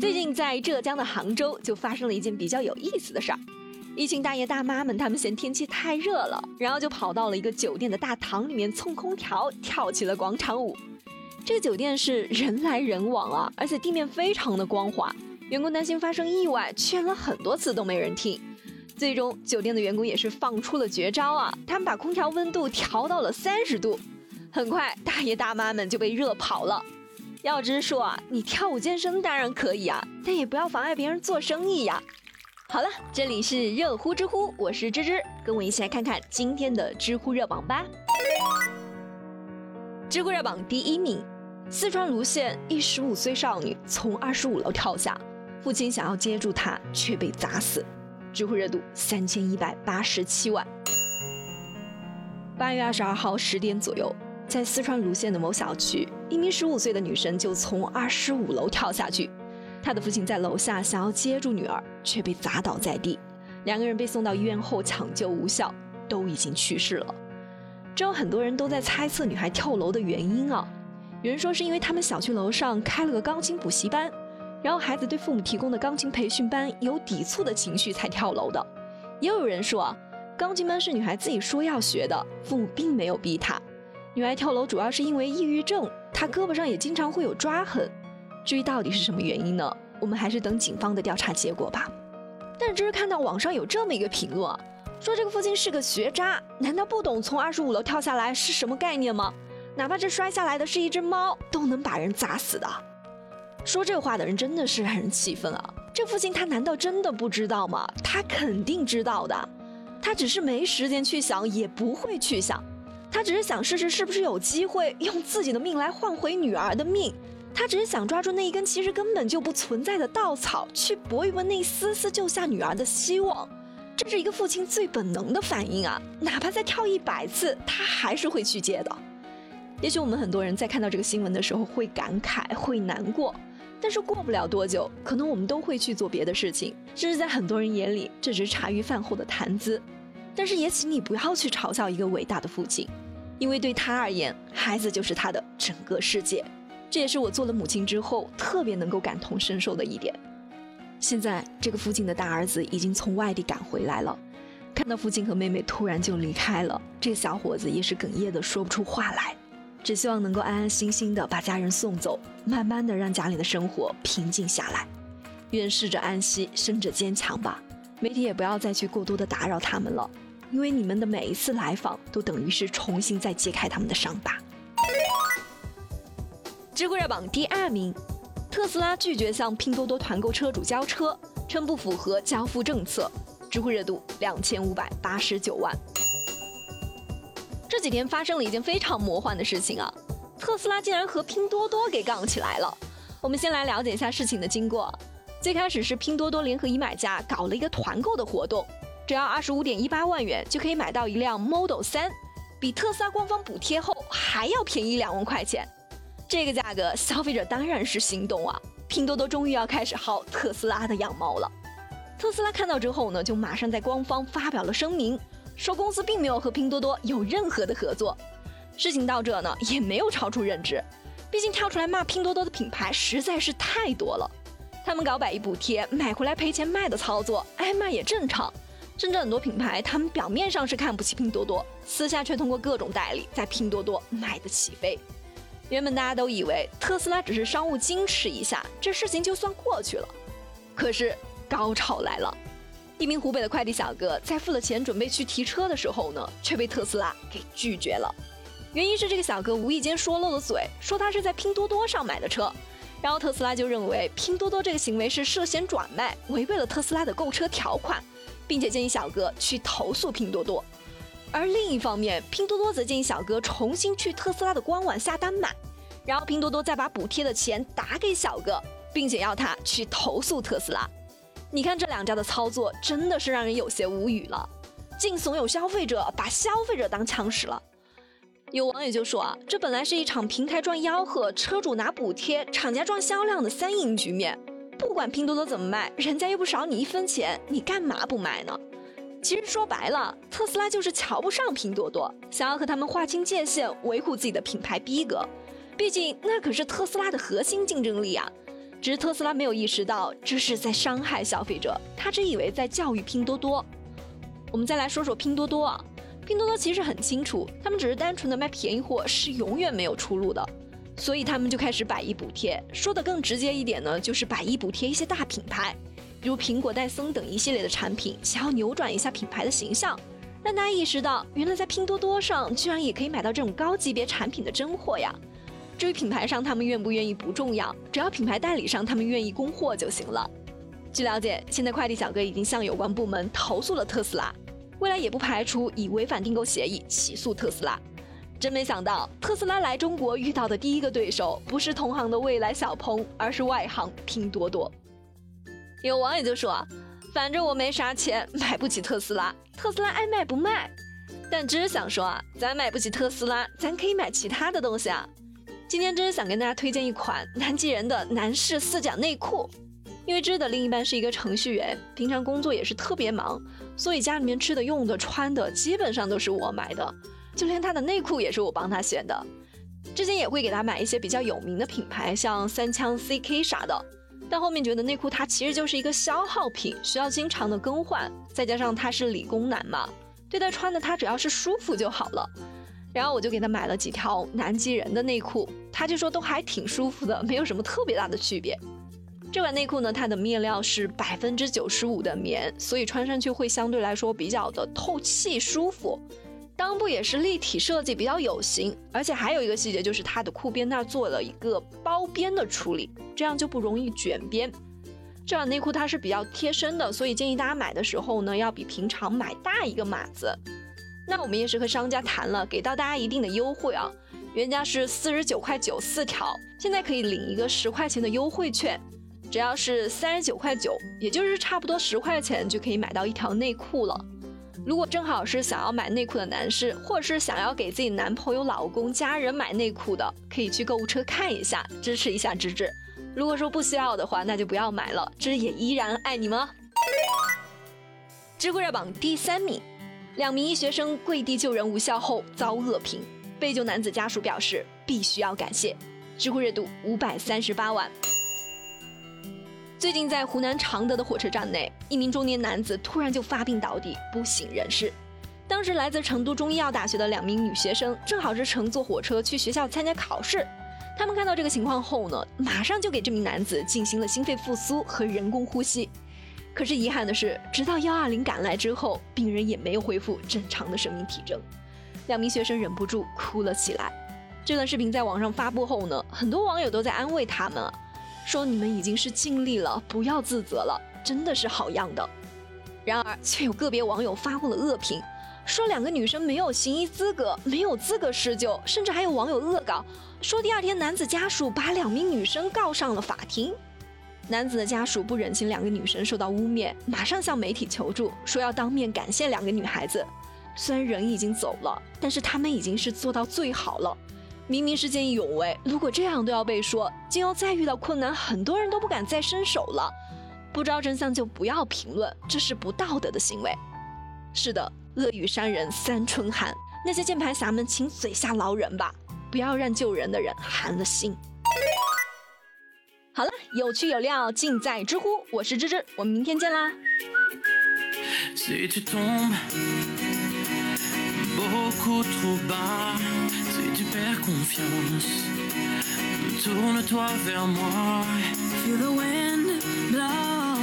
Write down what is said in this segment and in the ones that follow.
最近在浙江的杭州就发生了一件比较有意思的事儿，一群大爷大妈们，他们嫌天气太热了，然后就跑到了一个酒店的大堂里面蹭空调，跳起了广场舞。这个酒店是人来人往啊，而且地面非常的光滑，员工担心发生意外，劝了很多次都没人听。最终，酒店的员工也是放出了绝招啊，他们把空调温度调到了三十度，很快大爷大妈们就被热跑了。要知说啊，你跳舞健身当然可以啊，但也不要妨碍别人做生意呀。好了，这里是热乎知乎，我是芝芝，跟我一起来看看今天的知乎热榜吧。知乎热榜第一名，四川泸县一十五岁少女从二十五楼跳下，父亲想要接住她，却被砸死。知乎热度三千一百八十七万。八月二十二号十点左右。在四川泸县的某小区，一名十五岁的女生就从二十五楼跳下去，她的父亲在楼下想要接住女儿，却被砸倒在地。两个人被送到医院后抢救无效，都已经去世了。之后很多人都在猜测女孩跳楼的原因啊，有人说是因为他们小区楼上开了个钢琴补习班，然后孩子对父母提供的钢琴培训班有抵触的情绪才跳楼的。也有人说啊，钢琴班是女孩自己说要学的，父母并没有逼她。女孩跳楼主要是因为抑郁症，她胳膊上也经常会有抓痕。至于到底是什么原因呢？我们还是等警方的调查结果吧。但只是看到网上有这么一个评论，说这个父亲是个学渣，难道不懂从二十五楼跳下来是什么概念吗？哪怕这摔下来的是一只猫，都能把人砸死的。说这话的人真的是让人气愤啊！这父亲他难道真的不知道吗？他肯定知道的，他只是没时间去想，也不会去想。他只是想试试是不是有机会用自己的命来换回女儿的命，他只是想抓住那一根其实根本就不存在的稻草，去搏一搏那丝丝救下女儿的希望。这是一个父亲最本能的反应啊！哪怕再跳一百次，他还是会去接的。也许我们很多人在看到这个新闻的时候会感慨、会难过，但是过不了多久，可能我们都会去做别的事情，甚至在很多人眼里，这只是茶余饭后的谈资。但是也请你不要去嘲笑一个伟大的父亲，因为对他而言，孩子就是他的整个世界。这也是我做了母亲之后特别能够感同身受的一点。现在这个父亲的大儿子已经从外地赶回来了，看到父亲和妹妹突然就离开了，这个小伙子也是哽咽的说不出话来，只希望能够安安心心的把家人送走，慢慢的让家里的生活平静下来。愿逝者安息，生者坚强吧。媒体也不要再去过多的打扰他们了。因为你们的每一次来访，都等于是重新再揭开他们的伤疤。知乎热榜第二名，特斯拉拒绝向拼多多团购车主交车，称不符合交付政策。知乎热度两千五百八十九万。这几天发生了一件非常魔幻的事情啊，特斯拉竟然和拼多多给杠起来了。我们先来了解一下事情的经过。最开始是拼多多联合一买家搞了一个团购的活动。只要二十五点一八万元就可以买到一辆 Model 三，比特斯拉官方补贴后还要便宜两万块钱。这个价格，消费者当然是心动啊！拼多多终于要开始薅特斯拉的羊毛了。特斯拉看到之后呢，就马上在官方发表了声明，说公司并没有和拼多多有任何的合作。事情到这呢，也没有超出认知，毕竟跳出来骂拼多多的品牌实在是太多了。他们搞百亿补贴买回来赔钱卖的操作，挨骂也正常。甚至很多品牌，他们表面上是看不起拼多多，私下却通过各种代理在拼多多卖得起飞。原本大家都以为特斯拉只是商务矜持一下，这事情就算过去了。可是高潮来了，一名湖北的快递小哥在付了钱准备去提车的时候呢，却被特斯拉给拒绝了。原因是这个小哥无意间说漏了嘴，说他是在拼多多上买的车，然后特斯拉就认为拼多多这个行为是涉嫌转卖，违背了特斯拉的购车条款。并且建议小哥去投诉拼多多，而另一方面，拼多多则建议小哥重新去特斯拉的官网下单买，然后拼多多再把补贴的钱打给小哥，并且要他去投诉特斯拉。你看这两家的操作真的是让人有些无语了，竟怂恿消费者把消费者当枪使了。有网友就说啊，这本来是一场平台赚吆喝、车主拿补贴、厂家赚销量的三赢局面。不管拼多多怎么卖，人家又不少你一分钱，你干嘛不卖呢？其实说白了，特斯拉就是瞧不上拼多多，想要和他们划清界限，维护自己的品牌逼格。毕竟那可是特斯拉的核心竞争力啊！只是特斯拉没有意识到这是在伤害消费者，他只以为在教育拼多多。我们再来说说拼多多啊，拼多多其实很清楚，他们只是单纯的卖便宜货是永远没有出路的，所以他们就开始百亿补贴。说的更直接一点呢，就是百亿补贴一些大品牌，比如苹果、戴森等一系列的产品，想要扭转一下品牌的形象，让大家意识到原来在拼多多上居然也可以买到这种高级别产品的真货呀。至于品牌商他们愿不愿意不重要，只要品牌代理商他们愿意供货就行了。据了解，现在快递小哥已经向有关部门投诉了特斯拉，未来也不排除以违反订购协议起诉特斯拉。真没想到，特斯拉来中国遇到的第一个对手不是同行的未来小鹏，而是外行拼多多。有网友就说，反正我没啥钱，买不起特斯拉，特斯拉爱卖不卖。但只想说啊，咱买不起特斯拉，咱可以买其他的东西啊。今天真是想跟大家推荐一款南极人的男士四角内裤，因为芝的另一半是一个程序员，平常工作也是特别忙，所以家里面吃的、用的、穿的基本上都是我买的，就连他的内裤也是我帮他选的。之前也会给他买一些比较有名的品牌，像三枪、CK 啥的，但后面觉得内裤它其实就是一个消耗品，需要经常的更换，再加上他是理工男嘛，对待穿的他只要是舒服就好了。然后我就给他买了几条南极人的内裤，他就说都还挺舒服的，没有什么特别大的区别。这款内裤呢，它的面料是百分之九十五的棉，所以穿上去会相对来说比较的透气舒服。裆部也是立体设计，比较有型。而且还有一个细节就是它的裤边那儿做了一个包边的处理，这样就不容易卷边。这款内裤它是比较贴身的，所以建议大家买的时候呢，要比平常买大一个码子。那我们也是和商家谈了，给到大家一定的优惠啊，原价是四十九块九四条，现在可以领一个十块钱的优惠券，只要是三十九块九，也就是差不多十块钱就可以买到一条内裤了。如果正好是想要买内裤的男士，或者是想要给自己男朋友、老公、家人买内裤的，可以去购物车看一下，支持一下芝芝。如果说不需要的话，那就不要买了，芝也依然爱你们。知乎热榜第三名。两名医学生跪地救人无效后遭恶评，被救男子家属表示必须要感谢。知乎热度五百三十八万。最近在湖南常德的火车站内，一名中年男子突然就发病倒地，不省人事。当时来自成都中医药大学的两名女学生正好是乘坐火车去学校参加考试，他们看到这个情况后呢，马上就给这名男子进行了心肺复苏和人工呼吸。可是遗憾的是，直到幺二零赶来之后，病人也没有恢复正常的生命体征，两名学生忍不住哭了起来。这段视频在网上发布后呢，很多网友都在安慰他们啊，说你们已经是尽力了，不要自责了，真的是好样的。然而，却有个别网友发布了恶评，说两个女生没有行医资格，没有资格施救，甚至还有网友恶搞，说第二天男子家属把两名女生告上了法庭。男子的家属不忍心两个女生受到污蔑，马上向媒体求助，说要当面感谢两个女孩子。虽然人已经走了，但是他们已经是做到最好了。明明是见义勇为，如果这样都要被说，今后再遇到困难，很多人都不敢再伸手了。不知道真相就不要评论，这是不道德的行为。是的，恶语伤人三春寒，那些键盘侠们，请嘴下劳人吧，不要让救人的人寒了心。好了，有趣有料尽在知乎，我是芝芝，我们明天见啦。Tu perds confiance, tourne-toi vers moi. Feel the wind blow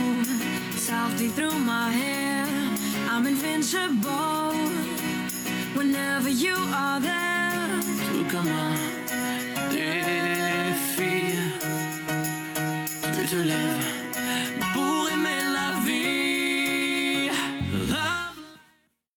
softly through my hair. I'm invincible whenever you are there. Tout comme un défi. te lèves